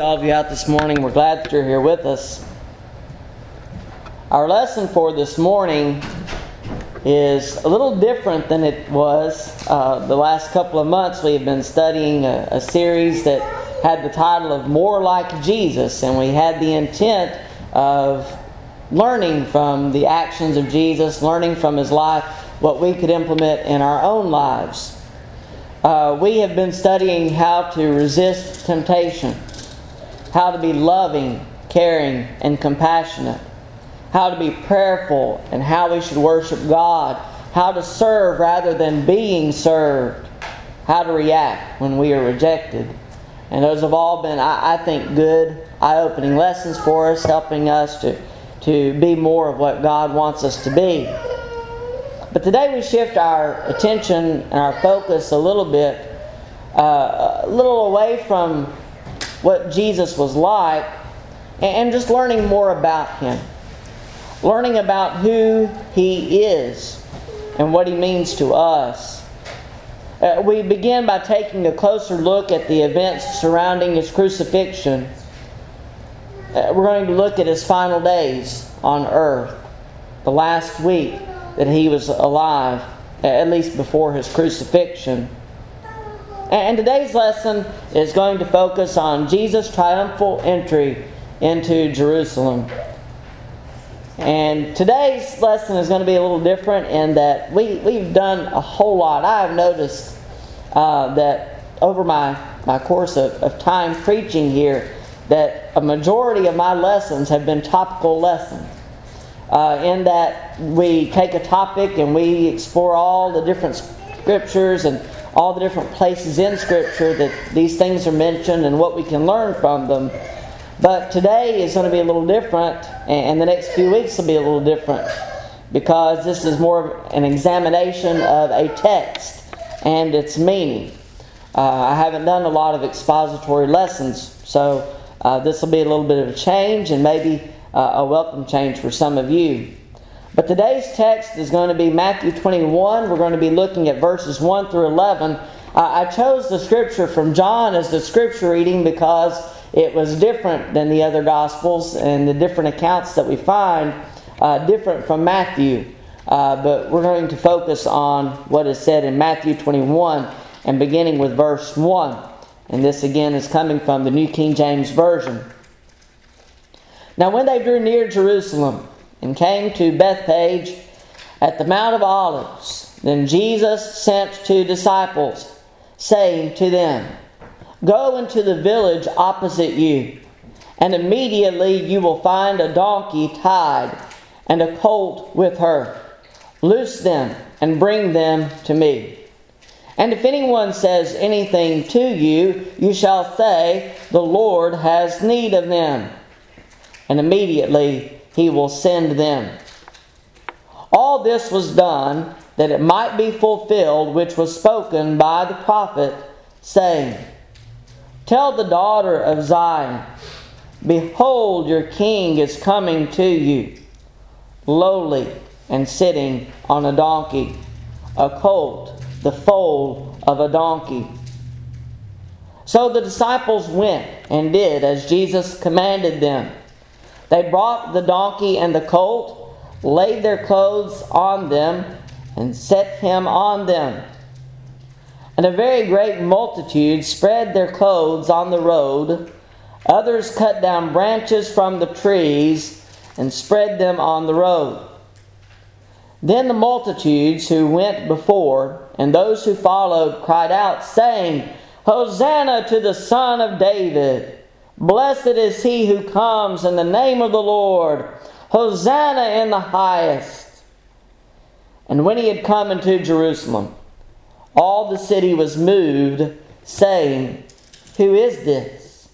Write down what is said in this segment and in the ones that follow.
all of you out this morning. We're glad that you're here with us. Our lesson for this morning is a little different than it was uh, the last couple of months. We have been studying a, a series that had the title of More Like Jesus, and we had the intent of learning from the actions of Jesus, learning from his life what we could implement in our own lives. Uh, we have been studying how to resist temptation how to be loving, caring, and compassionate, how to be prayerful, and how we should worship God, how to serve rather than being served, how to react when we are rejected. And those have all been, I, I think, good, eye opening lessons for us, helping us to, to be more of what God wants us to be. But today we shift our attention and our focus a little bit, uh, a little away from what Jesus was like and just learning more about him. Learning about who he is and what he means to us. Uh, we begin by taking a closer look at the events surrounding his crucifixion. Uh, we're going to look at his final days on earth, the last week that he was alive, at least before his crucifixion. And today's lesson is going to focus on Jesus' triumphal entry into Jerusalem. And today's lesson is going to be a little different in that we, we've done a whole lot. I have noticed uh, that over my, my course of, of time preaching here, that a majority of my lessons have been topical lessons. Uh, in that we take a topic and we explore all the different scriptures and all the different places in Scripture that these things are mentioned and what we can learn from them. But today is going to be a little different, and the next few weeks will be a little different because this is more of an examination of a text and its meaning. Uh, I haven't done a lot of expository lessons, so uh, this will be a little bit of a change and maybe uh, a welcome change for some of you. But today's text is going to be Matthew 21. We're going to be looking at verses 1 through 11. I chose the scripture from John as the scripture reading because it was different than the other gospels and the different accounts that we find, uh, different from Matthew. Uh, but we're going to focus on what is said in Matthew 21 and beginning with verse 1. And this again is coming from the New King James Version. Now, when they drew near Jerusalem, and came to Bethphage at the Mount of Olives. Then Jesus sent two disciples, saying to them, Go into the village opposite you, and immediately you will find a donkey tied and a colt with her. Loose them and bring them to me. And if anyone says anything to you, you shall say, The Lord has need of them. And immediately he will send them. All this was done that it might be fulfilled which was spoken by the prophet, saying, Tell the daughter of Zion, Behold, your king is coming to you, lowly and sitting on a donkey, a colt, the foal of a donkey. So the disciples went and did as Jesus commanded them. They brought the donkey and the colt, laid their clothes on them, and set him on them. And a very great multitude spread their clothes on the road. Others cut down branches from the trees and spread them on the road. Then the multitudes who went before and those who followed cried out, saying, Hosanna to the Son of David! Blessed is he who comes in the name of the Lord. Hosanna in the highest. And when he had come into Jerusalem, all the city was moved, saying, Who is this?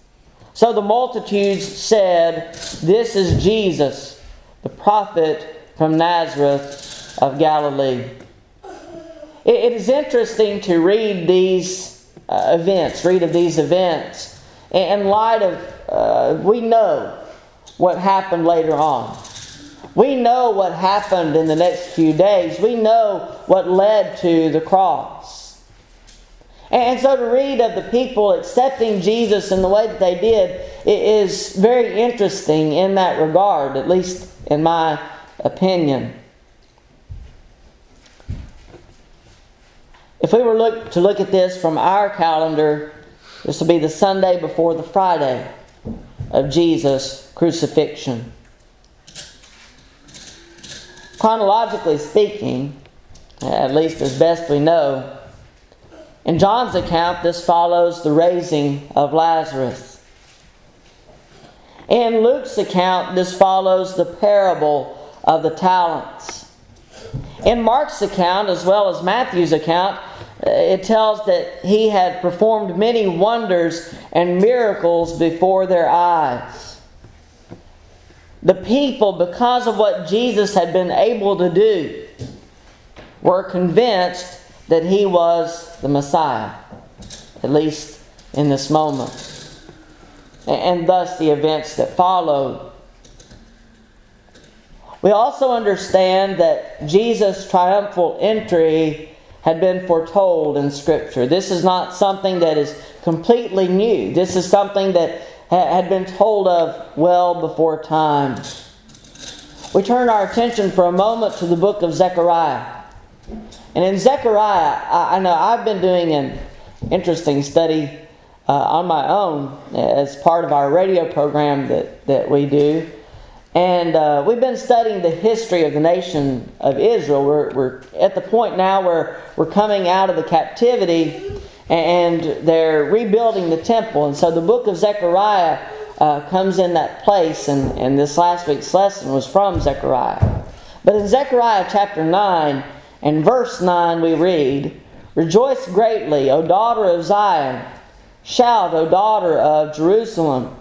So the multitudes said, This is Jesus, the prophet from Nazareth of Galilee. It is interesting to read these uh, events, read of these events in light of, uh, we know what happened later on. We know what happened in the next few days. We know what led to the cross. And so to read of the people accepting Jesus in the way that they did is very interesting in that regard, at least in my opinion. If we were look, to look at this from our calendar, this will be the Sunday before the Friday of Jesus' crucifixion. Chronologically speaking, at least as best we know, in John's account, this follows the raising of Lazarus. In Luke's account, this follows the parable of the talents. In Mark's account, as well as Matthew's account, it tells that he had performed many wonders and miracles before their eyes. The people, because of what Jesus had been able to do, were convinced that he was the Messiah, at least in this moment. And thus the events that followed. We also understand that Jesus' triumphal entry had been foretold in Scripture. This is not something that is completely new. This is something that had been told of well before time. We turn our attention for a moment to the book of Zechariah. And in Zechariah, I, know I've been doing an interesting study uh, on my own as part of our radio program that, that we do. And uh, we've been studying the history of the nation of Israel. We're, we're at the point now where we're coming out of the captivity and they're rebuilding the temple. And so the book of Zechariah uh, comes in that place, and, and this last week's lesson was from Zechariah. But in Zechariah chapter 9, and verse 9, we read, Rejoice greatly, O daughter of Zion. Shout, O daughter of Jerusalem.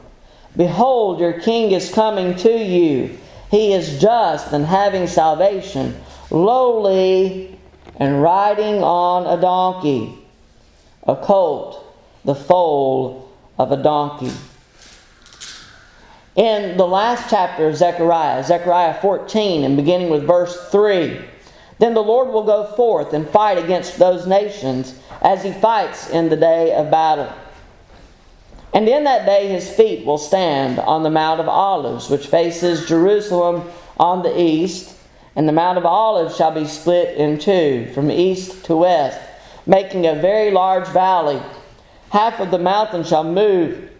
Behold, your king is coming to you. He is just and having salvation, lowly and riding on a donkey, a colt, the foal of a donkey. In the last chapter of Zechariah, Zechariah 14, and beginning with verse 3, then the Lord will go forth and fight against those nations as he fights in the day of battle. And in that day his feet will stand on the Mount of Olives, which faces Jerusalem on the east, and the Mount of Olives shall be split in two, from east to west, making a very large valley. Half of the mountain shall move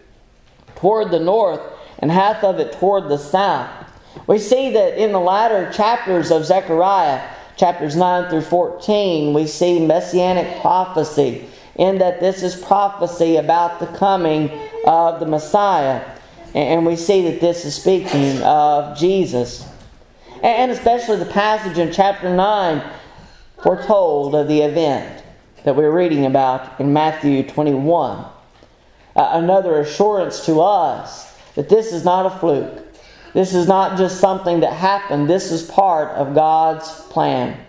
toward the north, and half of it toward the south. We see that in the latter chapters of Zechariah, chapters 9 through 14, we see messianic prophecy, in that this is prophecy about the coming of the Messiah. And we see that this is speaking of Jesus. And especially the passage in chapter 9 foretold of the event that we're reading about in Matthew 21. Uh, another assurance to us that this is not a fluke. This is not just something that happened, this is part of God's plan.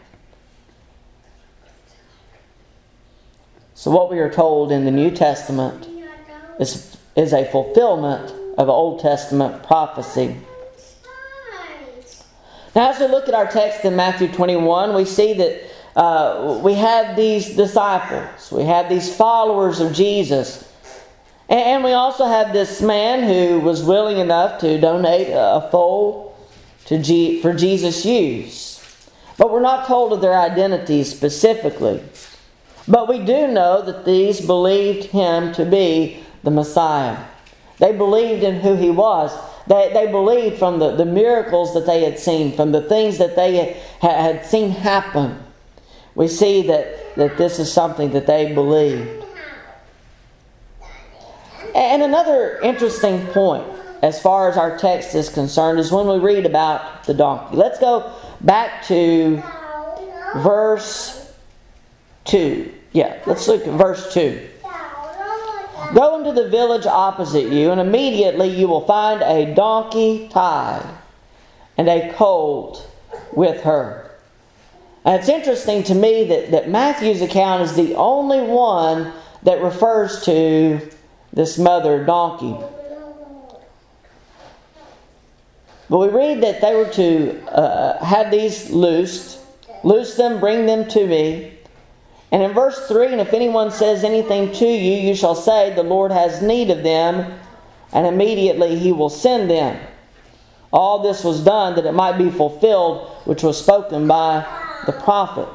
So, what we are told in the New Testament is, is a fulfillment of Old Testament prophecy. Now, as we look at our text in Matthew 21, we see that uh, we have these disciples, we have these followers of Jesus and we also have this man who was willing enough to donate a foal to G- for Jesus' use. But we're not told of their identities specifically. But we do know that these believed him to be the Messiah. They believed in who he was. They, they believed from the, the miracles that they had seen, from the things that they had, had seen happen. We see that, that this is something that they believed. And another interesting point, as far as our text is concerned, is when we read about the donkey. Let's go back to verse 2. Yeah, let's look at verse 2. Go into the village opposite you, and immediately you will find a donkey tied and a colt with her. And it's interesting to me that, that Matthew's account is the only one that refers to this mother donkey. But we read that they were to uh, have these loosed, loose them, bring them to me, And in verse 3, and if anyone says anything to you, you shall say, The Lord has need of them, and immediately he will send them. All this was done that it might be fulfilled, which was spoken by the prophet.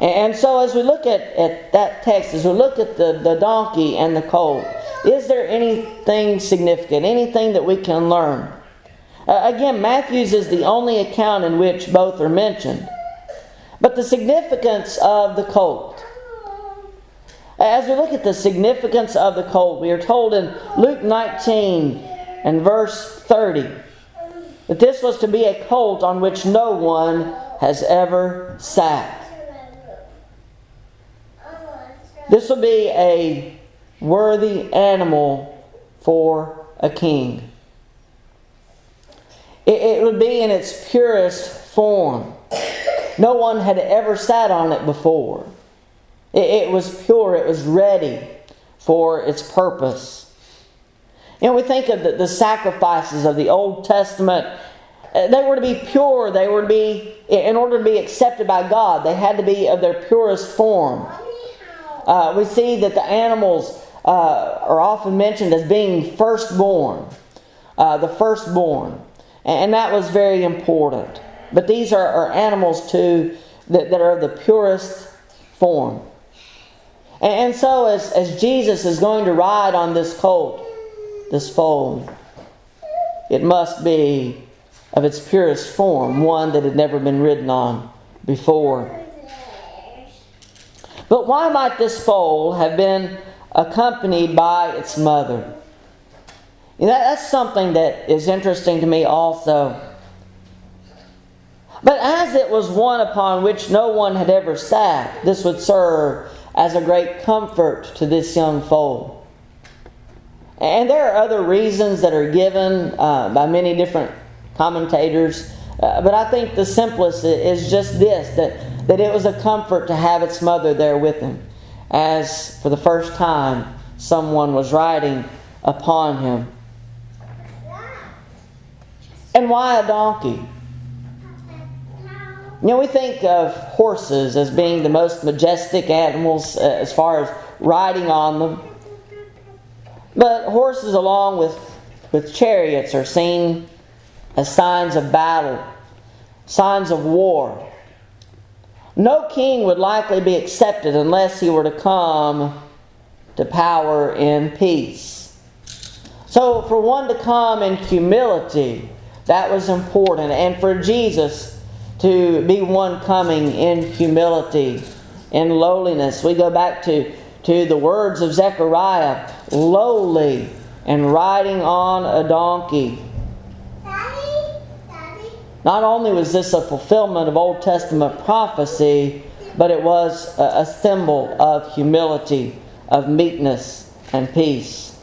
And so, as we look at, at that text, as we look at the, the donkey and the colt, is there anything significant, anything that we can learn? Uh, again, Matthew's is the only account in which both are mentioned. But the significance of the colt. As we look at the significance of the colt, we are told in Luke 19 and verse 30 that this was to be a colt on which no one has ever sat. This will be a worthy animal for a king. It, it would be in its purest form. No one had ever sat on it before. It, it was pure, it was ready for its purpose. Know, we think of the, the sacrifices of the Old Testament. Uh, they were to be pure. They were to be, in order to be accepted by God, they had to be of their purest form. Uh, we see that the animals uh, are often mentioned as being firstborn, uh, the firstborn. And that was very important. But these are, are animals too that, that are the purest form. And, and so, as, as Jesus is going to ride on this colt, this foal, it must be of its purest form, one that had never been ridden on before. But why might this foal have been accompanied by its mother? You know, that's something that is interesting to me also. But as it was one upon which no one had ever sat, this would serve as a great comfort to this young foal. And there are other reasons that are given uh, by many different commentators, uh, but I think the simplest is just this that, that it was a comfort to have its mother there with him, as for the first time someone was riding upon him. And why a donkey? You know, we think of horses as being the most majestic animals uh, as far as riding on them. But horses, along with, with chariots, are seen as signs of battle, signs of war. No king would likely be accepted unless he were to come to power in peace. So, for one to come in humility, that was important. And for Jesus to be one coming in humility, in lowliness. We go back to, to the words of Zechariah lowly and riding on a donkey. Not only was this a fulfillment of Old Testament prophecy, but it was a symbol of humility, of meekness, and peace.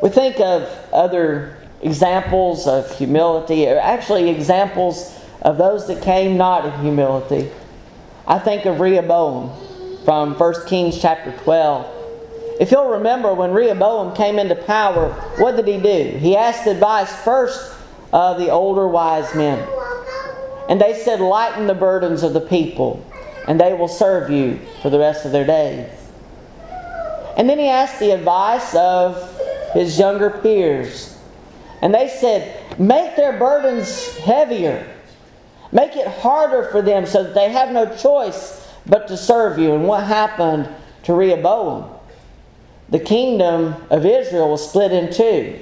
We think of other examples of humility, or actually examples of those that came not in humility. I think of Rehoboam from 1 Kings chapter 12. If you'll remember, when Rehoboam came into power, what did he do? He asked advice first of the older wise men. And they said, Lighten the burdens of the people, and they will serve you for the rest of their days. And then he asked the advice of his younger peers. And they said, Make their burdens heavier. Make it harder for them so that they have no choice but to serve you. And what happened to Rehoboam? The kingdom of Israel was split in two.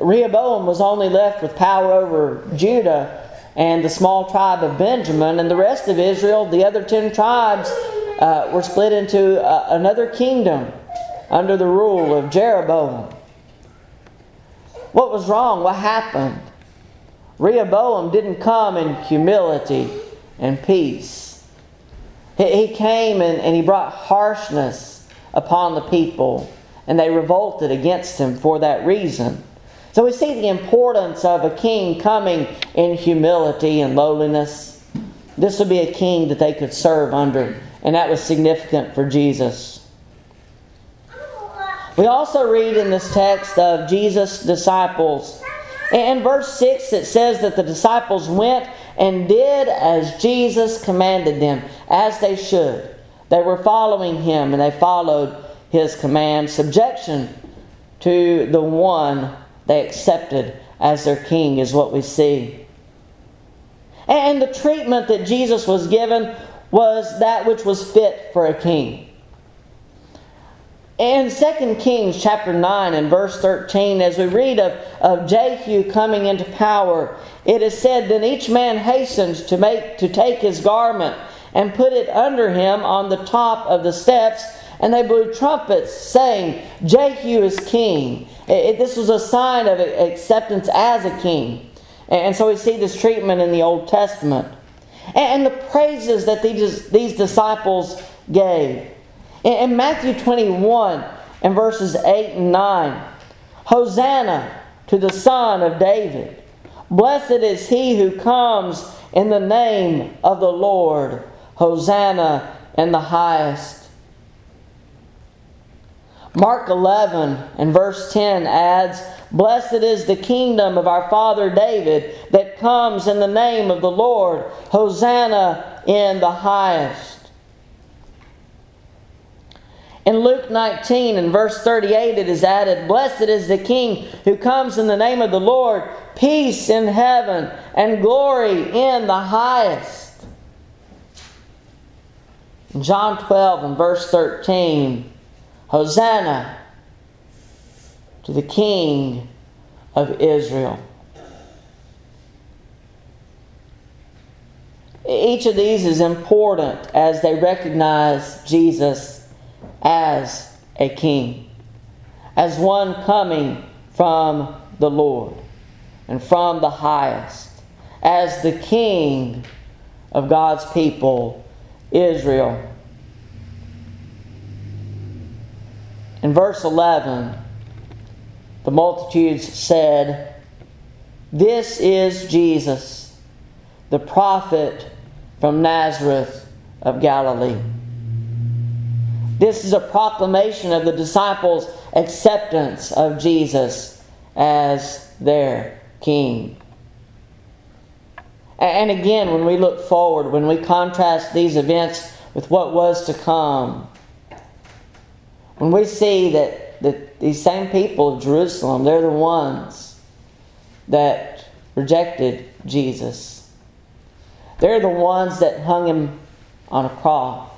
Rehoboam was only left with power over Judah and the small tribe of Benjamin, and the rest of Israel, the other ten tribes, uh, were split into uh, another kingdom under the rule of Jeroboam. What was wrong? What happened? Rehoboam didn't come in humility and peace. He, came and, he brought harshness upon the people, and they revolted against him for that reason. So we see the importance of a king coming in humility and lowliness. This would be a king that they could serve under, and that was significant for Jesus. We also read in this text of Jesus' disciples. In verse 6, it says that the disciples went and did as Jesus commanded them, as they should. They were following him and they followed his command. Subjection to the one they accepted as their king is what we see. And the treatment that Jesus was given was that which was fit for a king. In 2 Kings chapter 9 and verse 13, as we read of, of Jehu coming into power, it is said, Then each man hastened to make to take his garment and put it under him on the top of the steps, and they blew trumpets, saying, Jehu is king. It, this was a sign of acceptance as a king. And so we see this treatment in the Old Testament. And the praises that these, these disciples gave. In Matthew 21 and verses 8 and 9, Hosanna to the Son of David. Blessed is he who comes in the name of the Lord. Hosanna in the highest. Mark 11 and verse 10 adds, Blessed is the kingdom of our father David that comes in the name of the Lord. Hosanna in the highest. In Luke 19 and verse 38, it is added, Blessed is the King who comes in the name of the Lord, peace in heaven and glory in the highest. John 12 and verse 13, Hosanna to the King of Israel. Each of these is important as they recognize Jesus as a king, as one coming from the Lord and from the highest, as the king of God's people, Israel. In verse 11, the multitudes said, This is Jesus, the prophet from Nazareth of Galilee. This is a proclamation of the disciples' acceptance of Jesus as their king. And again, when we look forward, when we contrast these events with what was to come, when we see that, that these same people of Jerusalem, they're the ones that rejected Jesus. They're the ones that hung him on a cross.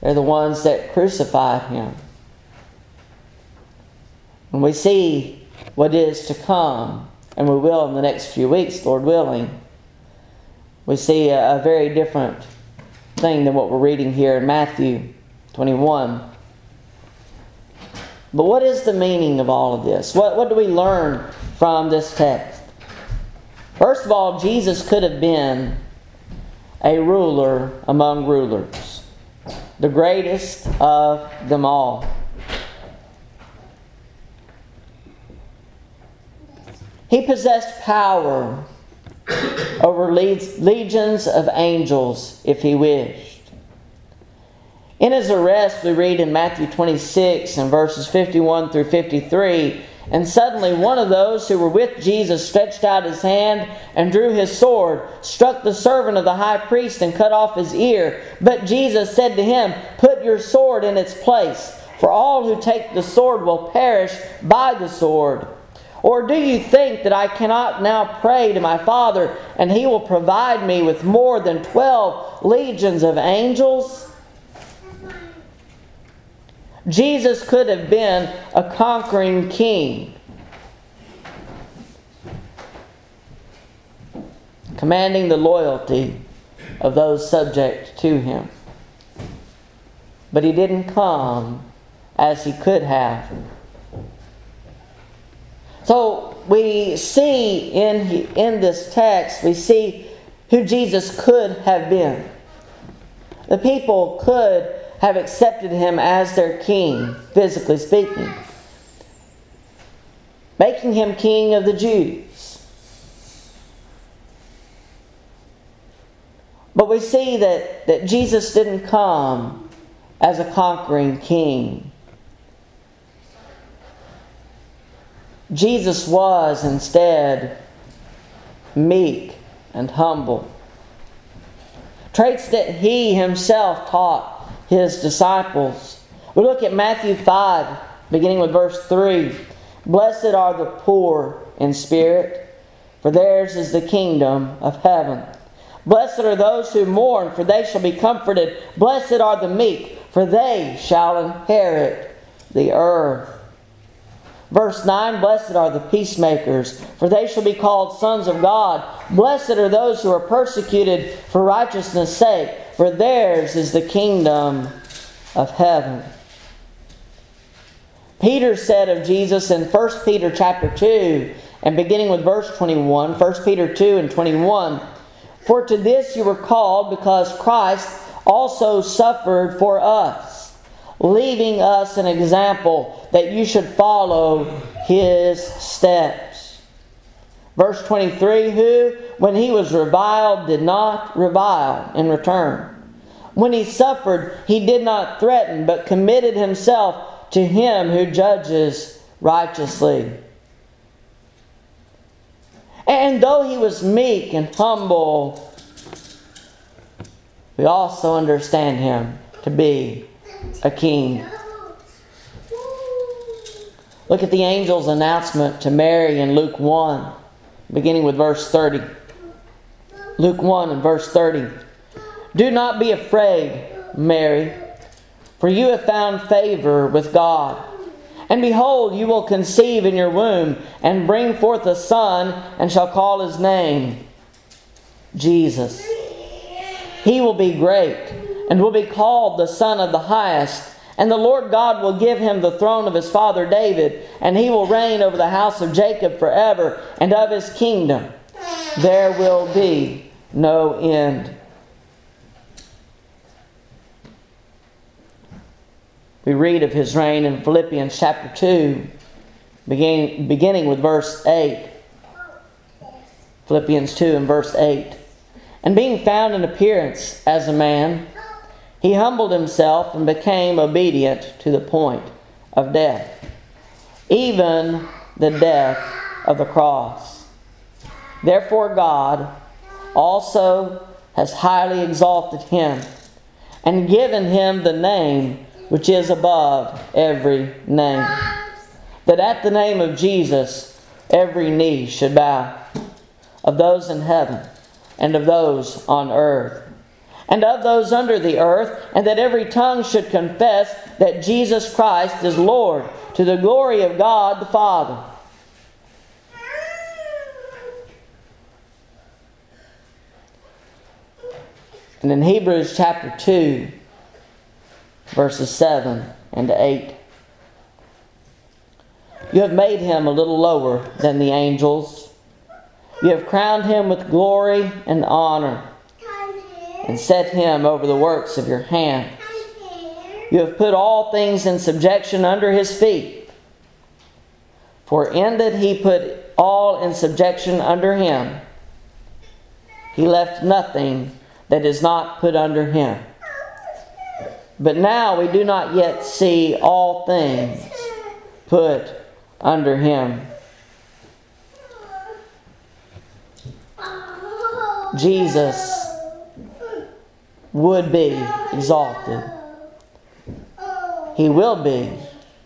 They're the ones that crucified him. And we see what is to come, and we will in the next few weeks, Lord willing. We see a, a very different thing than what we're reading here in Matthew 21. But what is the meaning of all of this? What, what do we learn from this text? First of all, Jesus could have been a ruler among rulers the greatest of them all. He possessed power over legions of angels if he wished. In his arrest, we read in Matthew 26 and verses 51 through 53 and suddenly one of those who were with Jesus stretched out his hand and drew his sword, struck the servant of the high priest, and cut off his ear. But Jesus said to him, Put your sword in its place, for all who take the sword will perish by the sword. Or do you think that I cannot now pray to my Father, and he will provide me with more than twelve legions of angels? Jesus could have been a conquering king, commanding the loyalty of those subject to him. But he didn't come as he could have. So we see in, in this text, we see who Jesus could have been. The people could have accepted him as their king, physically speaking, making him king of the Jews. But we see that, that Jesus didn't come as a conquering king. Jesus was instead meek and humble. Traits that he himself taught his disciples. We look at Matthew 5, beginning with verse 3. Blessed are the poor in spirit, for theirs is the kingdom of heaven. Blessed are those who mourn, for they shall be comforted. Blessed are the meek, for they shall inherit the earth. Verse 9 Blessed are the peacemakers, for they shall be called sons of God. Blessed are those who are persecuted for righteousness' sake, for theirs is the kingdom of heaven. Peter said of Jesus in 1 Peter chapter 2, and beginning with verse 21, 1 Peter 2 and 21, For to this you were called, because Christ also suffered for us, leaving us an example that you should follow his steps. Verse 23 Who, when he was reviled, did not revile in return. When he suffered, he did not threaten, but committed himself to him who judges righteously. And though he was meek and humble, we also understand him to be a king. Look at the angel's announcement to Mary in Luke 1, beginning with verse 30. Luke 1 and verse 30. Do not be afraid, Mary for you have found favor with God. And behold, you will conceive in your womb and bring forth a son, and shall call his name Jesus. He will be great, and will be called the Son of the Highest. And the Lord God will give him the throne of his father David, and he will reign over the house of Jacob forever, and of his kingdom there will be no end. We read of his reign in Philippians chapter 2, beginning, beginning with verse 8. Philippians 2 and verse 8. And being found in appearance as a man, he humbled himself and became obedient to the point of death, even the death of the cross. Therefore, God also has highly exalted him and given him the name which is above every name. That at the name of Jesus every knee should bow, of those in heaven and of those on earth and of those under the earth, and that every tongue should confess that Jesus Christ is Lord, to the glory of God the Father. And in Hebrews chapter 2, verses 7 and 8. You have made him a little lower than the angels. You have crowned him with glory and honor and set him over the works of your hands. You have put all things in subjection under his feet. For in that he put all in subjection under him, he left nothing that is not put under him. But now we do not yet see all things put under him. Jesus would be exalted. He will be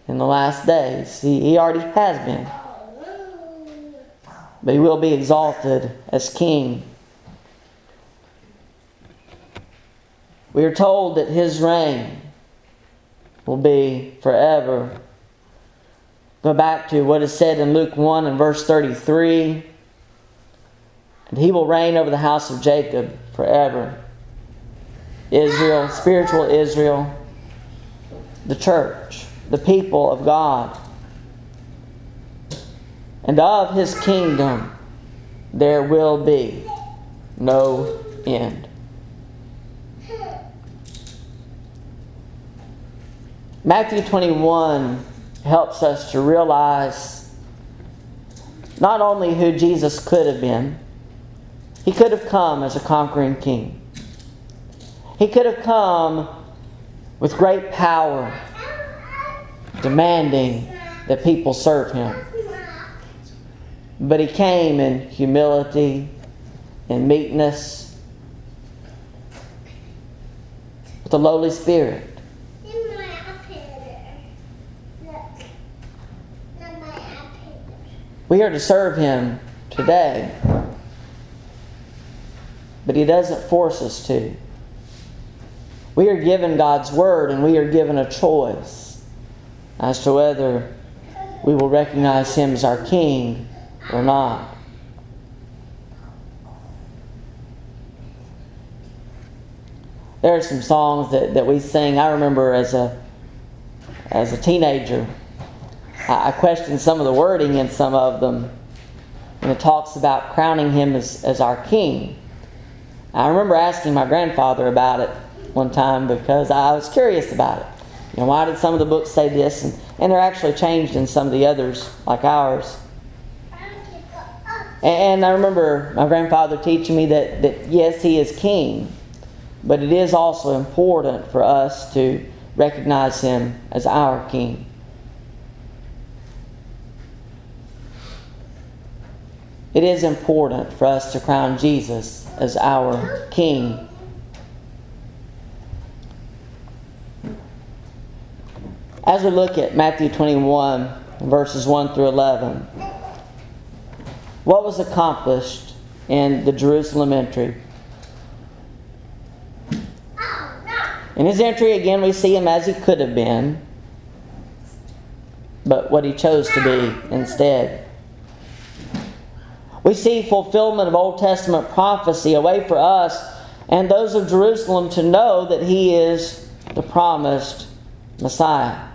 in the last days. He, he already has been. But he will be exalted as king. We are told that his reign will be forever. Go back to what is said in Luke 1 and verse 33. And he will reign over the house of Jacob forever. Israel, spiritual Israel, the church, the people of God. And of his kingdom there will be no end. Matthew 21 helps us to realize not only who Jesus could have been, he could have come as a conquering king. He could have come with great power, demanding that people serve him. But he came in humility in meekness, with a lowly spirit. We are to serve Him today, but He doesn't force us to. We are given God's Word and we are given a choice as to whether we will recognize Him as our King or not. There are some songs that, that we sing. I remember as a as a teenager, I, I questioned some of the wording in some of them. And it talks about crowning him as, as our king. I remember asking my grandfather about it one time because I was curious about it. You know, why did some of the books say this? And, and they're actually changed in some of the others, like ours. And I remember my grandfather teaching me that, that yes, he is king, but it is also important for us to recognize him as our king. It is important for us to crown Jesus as our king. As we look at Matthew 21, verses 1 through 11, what was accomplished in the Jerusalem entry? In his entry, again, we see him as he could have been, but what he chose to be instead. We see fulfillment of Old Testament prophecy, a way for us and those of Jerusalem to know that he is the promised Messiah.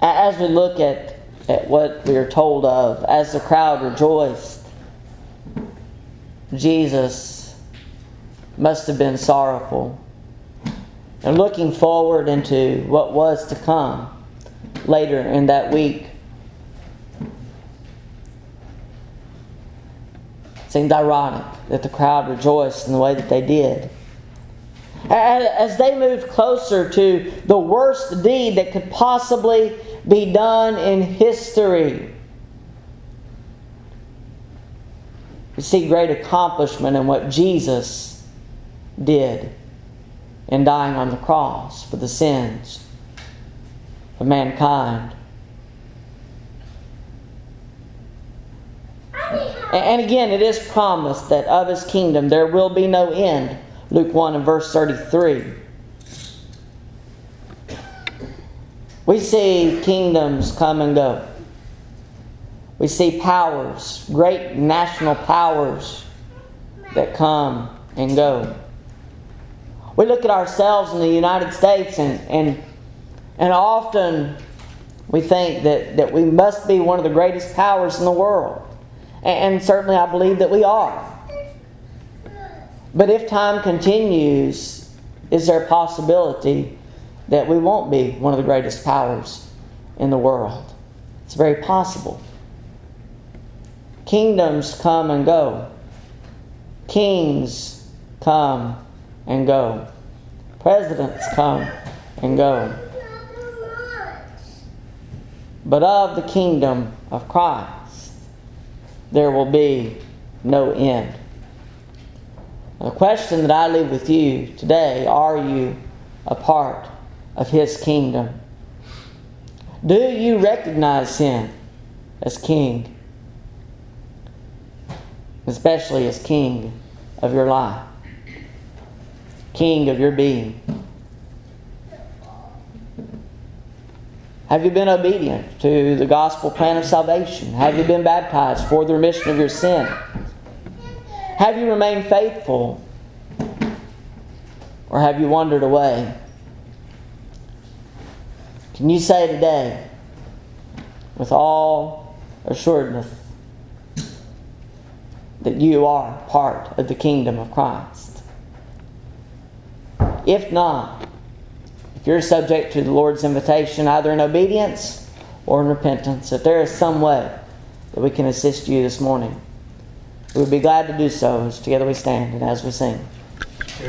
As we look at, at what we are told of, as the crowd rejoiced, Jesus must have been sorrowful and looking forward into what was to come later in that week. It seemed ironic that the crowd rejoiced in the way that they did. As they moved closer to the worst deed that could possibly be done in history, we see great accomplishment in what Jesus did in dying on the cross for the sins of mankind. And again, it is promised that of his kingdom there will be no end. Luke 1 and verse 33. We see kingdoms come and go. We see powers, great national powers that come and go. We look at ourselves in the United States and, and and often we think that, that we must be one of the greatest powers in the world. And, and certainly I believe that we are. But if time continues, is there a possibility that we won't be one of the greatest powers in the world? It's very possible. Kingdoms come and go. Kings come and go. Presidents come and go but of the kingdom of Christ there will be no end. The question that I leave with you today are you a part of His kingdom? Do you recognize Him as King? Especially as King of your life, King of your being. Have you been obedient to the gospel plan of salvation? Have you been baptized for the remission of your sin? Have you remained faithful? Or have you wandered away? Can you say today, with all assuredness, that you are part of the kingdom of Christ? If not, if you're subject to the Lord's invitation, either in obedience or in repentance, if there is some way that we can assist you this morning, we would be glad to do so as together we stand and as we sing.